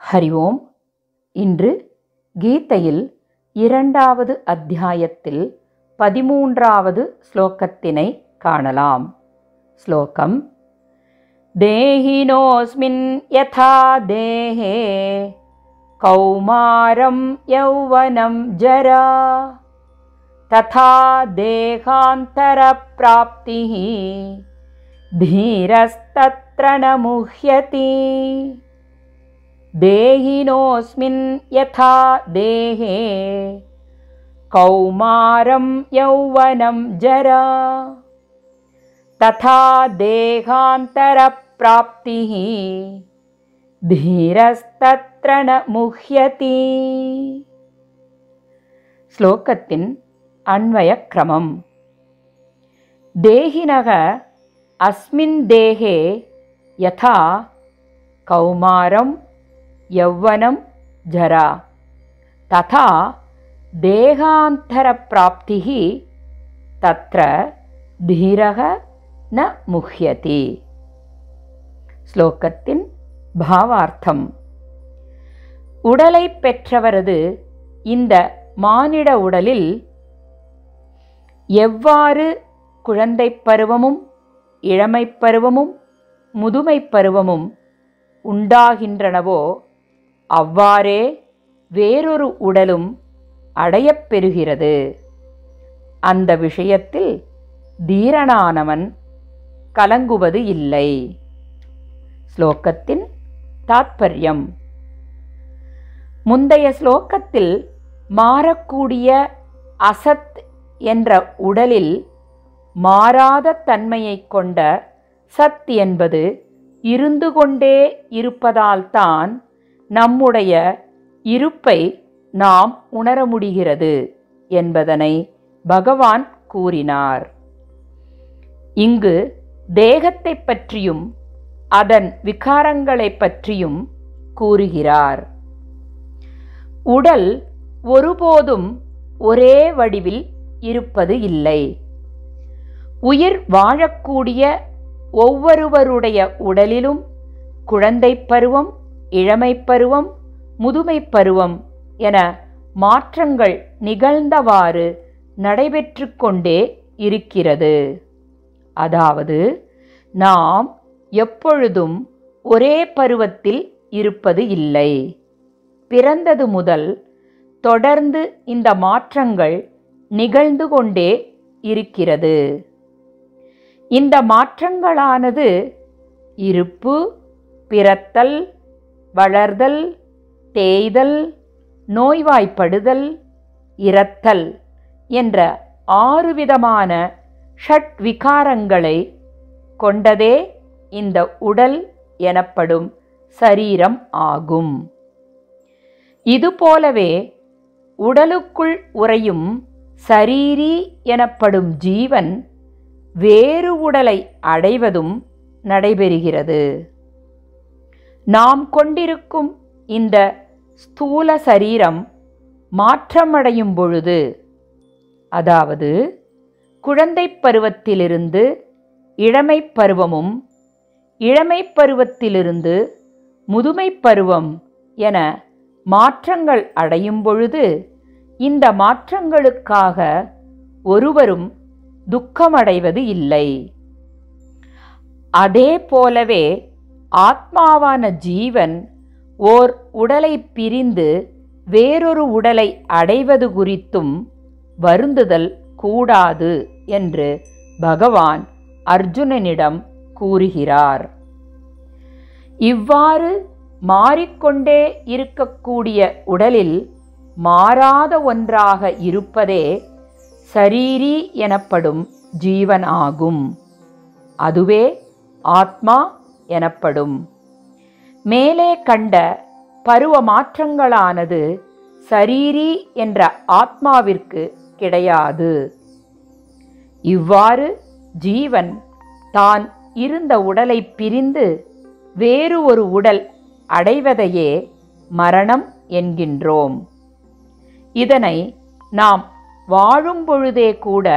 ஹரி ஓம் இன்று கீதையில் இரண்டாவது அத்தியாயத்தில் பதிமூன்றாவது ஸ்லோகத்தினை காணலாம் ஸ்லோகம் தேஹினோஸ்மின் யதா தேஹே கௌமாரம் யௌவனம் ஜரா तथा देहान्तरप्राप्तिः धीरस्तत्र न मुह्यति देहिनोऽस्मिन् यथा देहे। कौमारं यौवनं जरा। तथा देहान्तरप्राप्तिः धीरस्तत्र न मुह्यति। श्लोकस्य अन्वयक्रमम्। देहिनः अस्मिन् देहे यथा कौमारं यौवनं जरा तथा देहान्तरप्राप्तिः तत्र धीरः न मुह्यति ஸ்லோகத்தின் பாவார்த்தம் உடலை பெற்றவரது இந்த மானிட உடலில் எவ்வாறு குழந்தைப் பருவமும் இளமைப் பருவமும் முதுமைப் பருவமும் உண்டாகின்றனவோ அவ்வாறே வேறொரு உடலும் அடையப்பெறுகிறது அந்த விஷயத்தில் தீரனானவன் கலங்குவது இல்லை. ஸ்லோகத்தின் தாத்பரியம். முந்தைய ஸ்லோகத்தில் மாறக்கூடிய அசத் என்ற உடலில் மாறாத தன்மையை கொண்ட சத் என்பது இருந்து கொண்டே இருப்பதால்தான் நம்முடைய இருப்பை நாம் உணர முடிகிறது என்பதனை பகவான் கூறினார். இங்கு தேகத்தை பற்றியும் அதன் விகாரங்களை பற்றியும் கூறுகிறார். உடல் ஒருபோதும் ஒரே வடிவில் இருப்பது இல்லை. உயிர் வாழக்கூடிய ஒவ்வொருவருடைய உடலிலும் குழந்தை பருவம் இளமை பருவம் முதுமை பருவம் என மாற்றங்கள் நிகழ்ந்தவாறு நடைபெற்று கொண்டே இருக்கிறது. அதாவது நாம் எப்பொழுதும் ஒரே பருவத்தில் இருப்பது இல்லை. பிறந்தது முதல் தொடர்ந்து இந்த மாற்றங்கள் நிகழ்ந்து கொண்டே இருக்கிறது. இந்த மாற்றங்களானது இருப்பு பிறத்தல் வளர்தல் தேய்தல் நோய்வாய்ப்படுதல் இறத்தல் என்ற ஆறு விதமான ஷட் விகாரங்களை கொண்டதே இந்த உடல் எனப்படும் சரீரம் ஆகும். இதுபோலவே உடலுக்குள் உறையும் சரீரி எனப்படும் ஜீவன் வேறு உடலை அடைவதும் நடைபெறுகிறது. நாம் கொண்டிருக்கும் இந்த ஸ்தூல சரீரம் மாற்றமடையும் பொழுது அதாவது குழந்தை பருவத்திலிருந்து இளமை பருவமும் இளமை பருவத்திலிருந்து முதுமை பருவம் என மாற்றங்கள் அடையும் பொழுது இந்த மாற்றங்களுக்காக ஒருவரும் துக்கமடைவது இல்லை. அதே போலவே ஆத்மாவான ஜீவன் ஓர் உடலை பிரிந்து வேறொரு உடலை அடைவது குறித்தும் வருந்துதல் கூடாது என்று பகவான் அர்ஜுனனிடம் கூறுகிறார். இவ்வாறு மாறிக்கொண்டே இருக்கக்கூடிய உடலில் மாறாத ஒன்றாக இருப்பதே சரீரி எனப்படும் ஜீவன் ஆகும். அதுவே ஆத்மா எனப்படும். மேலே கண்ட பருவ மாற்றங்களானது சரீரி என்ற ஆத்மாவிற்கு கிடையாது. இவ்வாறு ஜீவன் தான் இருந்த உடலை பிரிந்து வேறு ஒரு உடல் அடைவதையே மரணம் என்கின்றோம். இதனை நாம் வாழும் பொழுதே கூட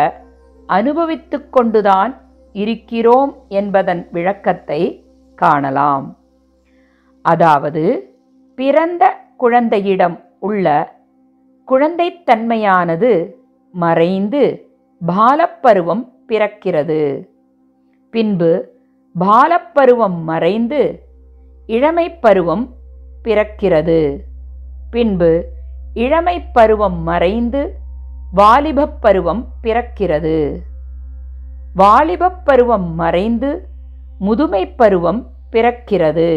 அனுபவித்து கொண்டுதான் இருக்கிறோம் என்பதன் விளக்கத்தை காணலாம். அதாவது பிறந்த குழந்தையிடம் உள்ள குழந்தைத்தன்மையானது மறைந்து பாலப்பருவம் பிறக்கிறது. பின்பு பாலப்பருவம் மறைந்து இளமை பருவம் பிறக்கிறது. பின்பு இளமை பருவம் மறைந்து வாலிபப் பருவம் பிறக்கிறது. வாலிபப் பருவம் மறைந்து முதுமை பருவம் பிறக்கிறது.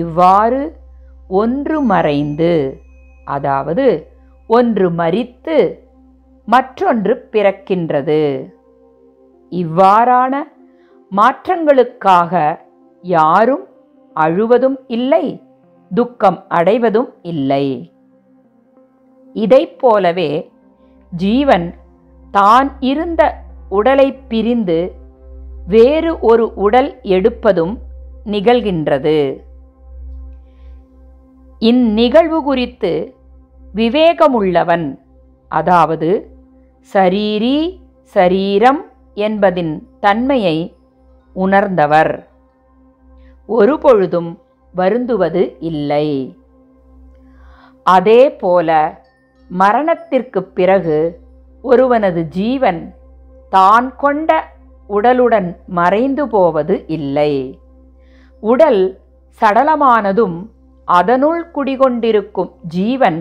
இவ்வாறு ஒன்று மறைந்து அதாவது ஒன்று மறித்து மற்றொன்று பிறக்கின்றது. இவ்வாறான மாற்றங்களுக்காக யாரும் அழுவதும் இல்லை துக்கம் அடைவதும் இல்லை. இதைப் போலவே ஜீவன் தான் இருந்த உடலை பிரிந்து வேறு ஒரு உடல் எடுப்பதும் நிகழ்கின்றது. இந்நிகழ்வு குறித்து விவேகமுள்ளவன் அதாவது சரீரி சரீரம் என்பதின் தன்மையை உணர்ந்தவர். ஒருபொழுதும் வருந்துவது இல்லை. அதே போல மரணத்திற்குப் பிறகு ஒருவனது ஜீவன் தான் கொண்ட உடலுடன் மறைந்து போவது இல்லை. உடல் சடலமானதும் அதனுள் குடிகொண்டிருக்கும் ஜீவன்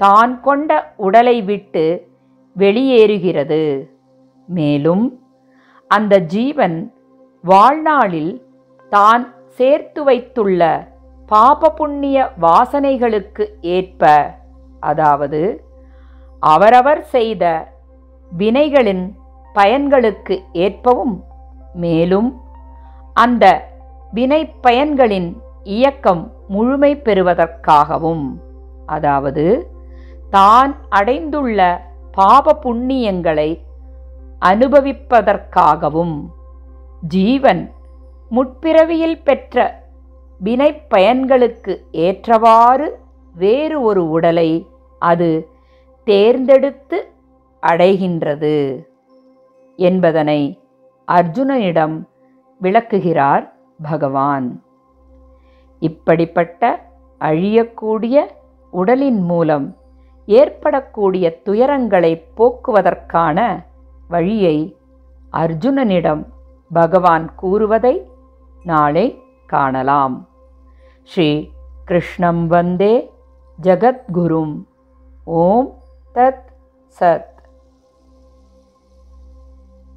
தான் கொண்ட உடலை விட்டு வெளியேறுகிறது. மேலும் அந்த ஜீவன் வாழ்நாளில் தான் சேர்த்து வைத்துள்ள பாப புண்ணிய வாசனைகளுக்கு ஏற்ப அதாவது அவரவர் செய்த வினைகளின் பயன்களுக்கு ஏற்பவும் மேலும் அந்த வினை பயன்களின் இயக்கம் முழுமை பெறுவதற்காகவும் அதாவது தான் அடைந்துள்ள பாப புண்ணியங்களை அனுபவிப்பதற்காகவும் ஜீவன் முற்பிறவியில் பெற்ற வினை பயன்களுக்கு ஏற்றவாறு வேறு ஒரு உடலை அது தேர்ந்தெடுத்து அடைகின்றது. என்பதனை அர்ஜுனனிடம் விளக்குகிறார் பகவான். இப்படிப்பட்ட அழியக்கூடிய உடலின் மூலம் ஏற்படக்கூடிய துயரங்களை போக்குவதற்கான வழியை அர்ஜுனனிடம் பகவான் கூறுவதை நாளை காணலாம். ஸ்ரீ கிருஷ்ணம் வந்தே ஜகத்குரும். ஓம் தத் சத்.